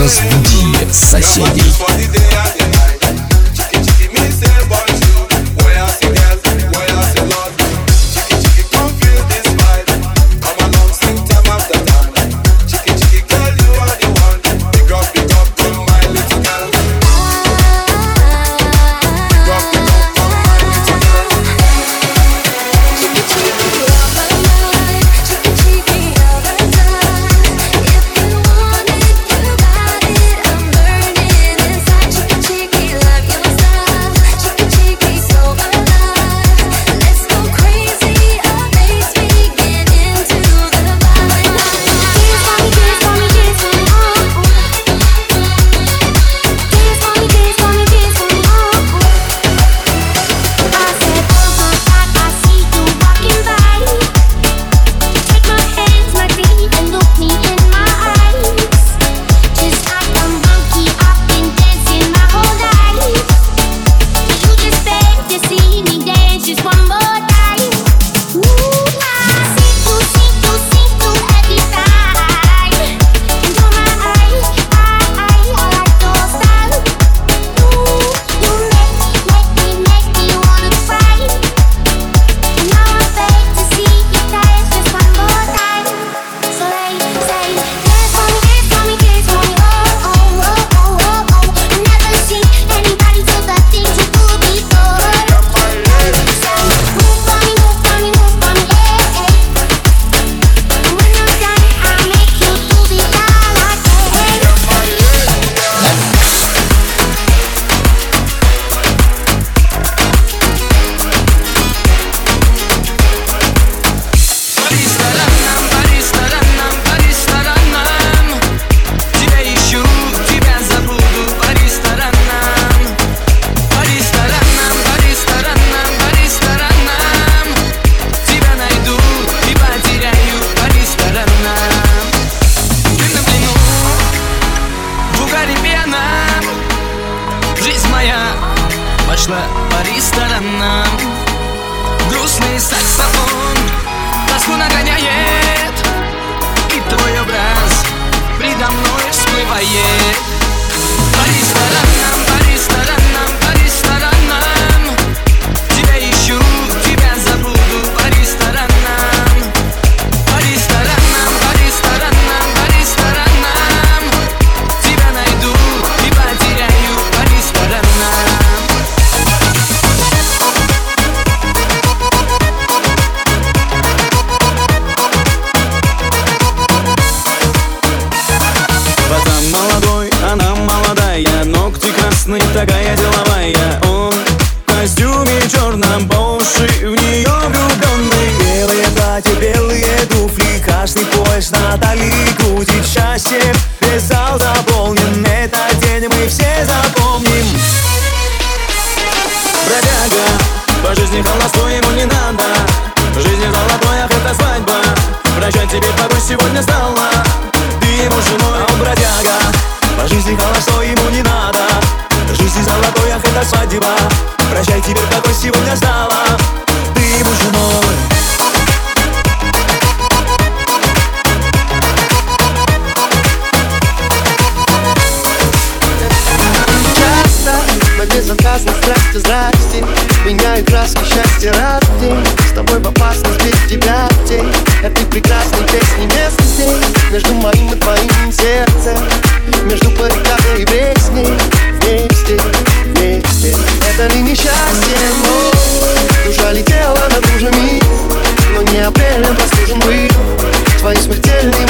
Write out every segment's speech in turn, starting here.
Разбуди соседей. сегодня стало ли несчастье, но Душа летела над лужами, но не апрелем а простужен был Твои смертельные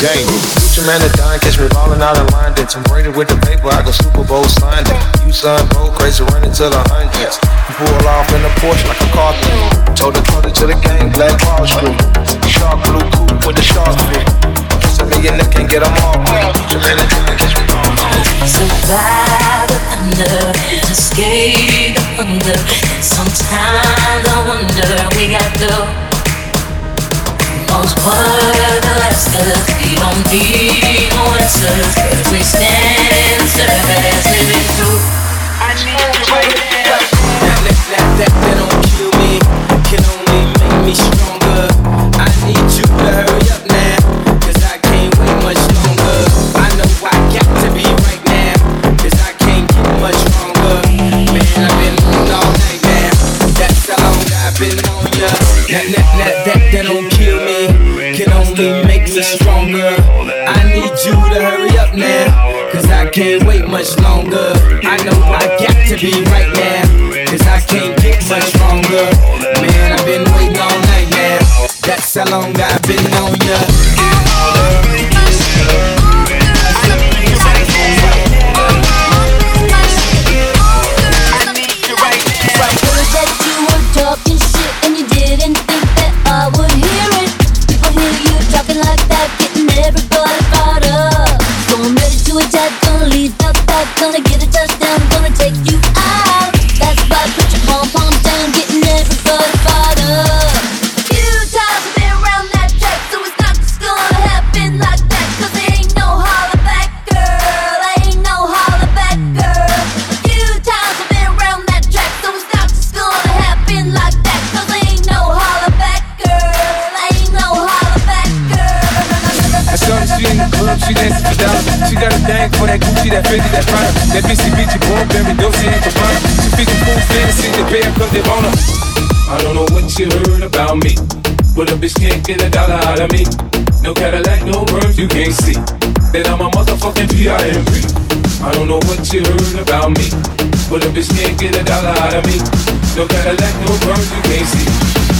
Jane. Future man to dime, catch me ballin' out of London. Tom Brady with the paper, I go Super Bowl Sunday. You son, bro, crazy running to the hundreds. You pull off in the Porsche like a car thief. Told the brother to the gang, Black Wall Street. Shark blue coupe with the shark fit. Kiss a millionaire, can't get them all. Future man to dime, catch me ballin'. Survive the thunder, escape the hunger. Sometimes I wonder we got the most worth the less we We stand through. I need That, that, that, that, that don't kill me, can only make me stronger. I need to hurry up now, cause I can't wait much longer. I know I got to be right now, cause I can't much. Man, I've been on all night now, that's I've been on ya. That, that, that, don't only makes us stronger. I need you to hurry up now, cause I can't wait much longer. I know I got to be right now, cause I can't get much stronger. Man, I've been waiting all night now. That's how long I've been on ya. Don't leave lead up, gonna get a touchdown. But a bitch can't get a dollar out of me. No Cadillac, no rims you can't see Then I'm a motherfucking P.I.M.P. I don't know what you heard about me, but a bitch can't get a dollar out of me. No Cadillac, no rims you can't see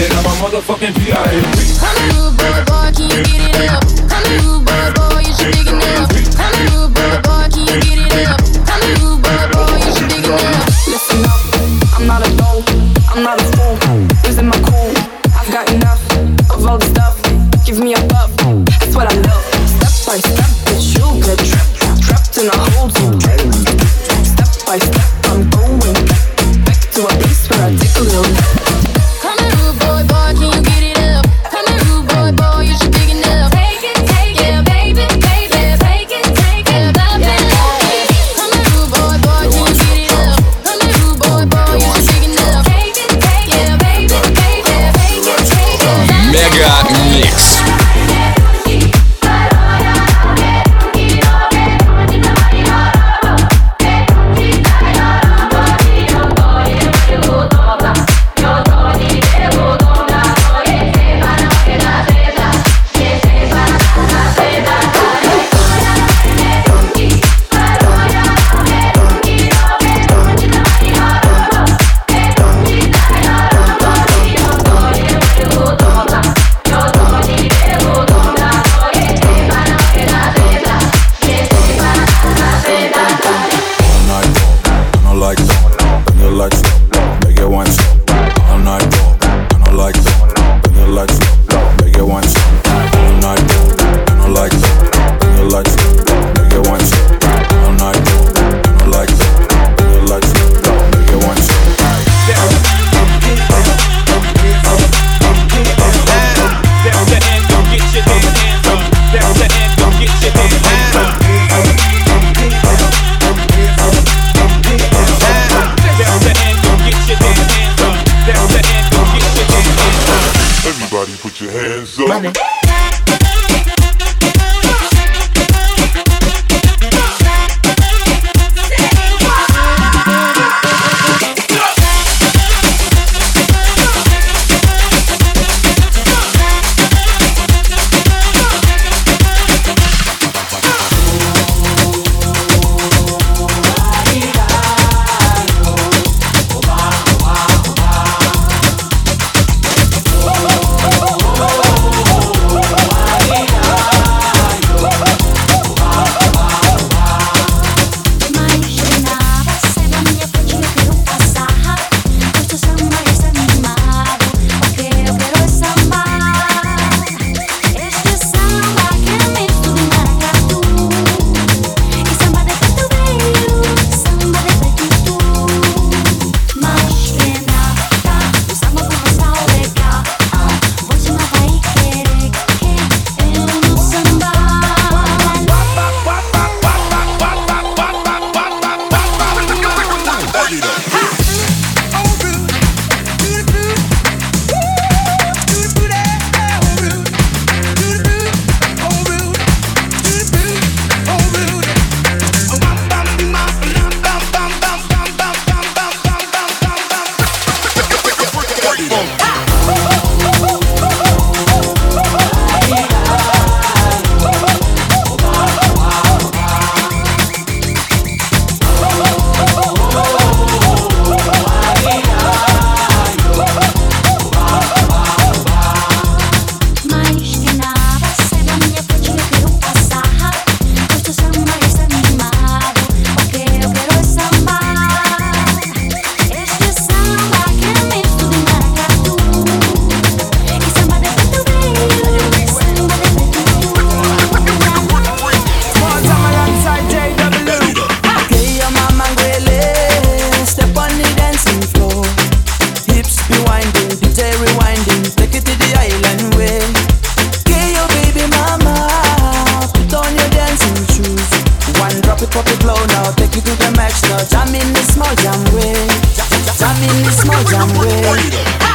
Then I'm a motherfucking P.I.M.P. Come on, boy, boy, can you get it up? Come on, boy, boy, you should dig it up. Come on, boy, boy, can you get it up? Come on, boy, boy, you should dig it up. Listen up, I'm not a no, I'm not a it, pop it low now. Take you to the max now. Jam in the small jam way. Jam in the small jam way.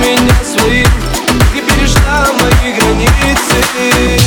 меня свои И перешла мои границы.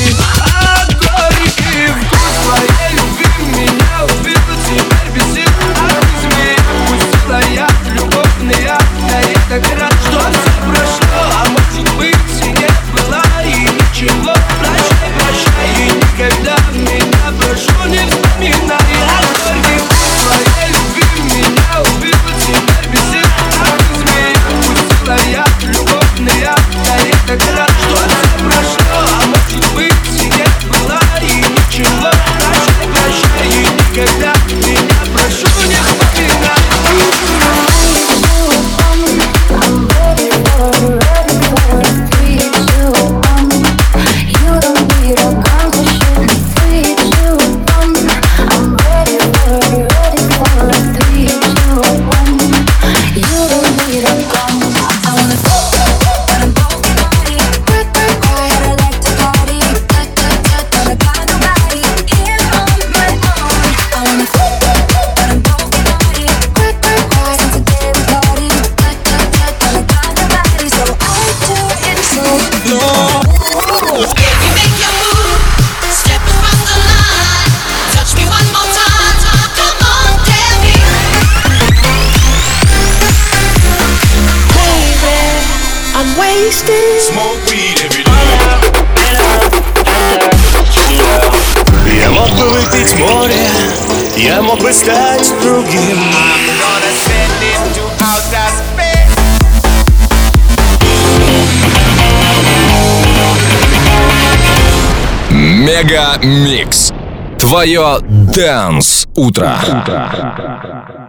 him. I'm gonna send him to outer space. Мега Микс. Твое Дэнс Утро. утро.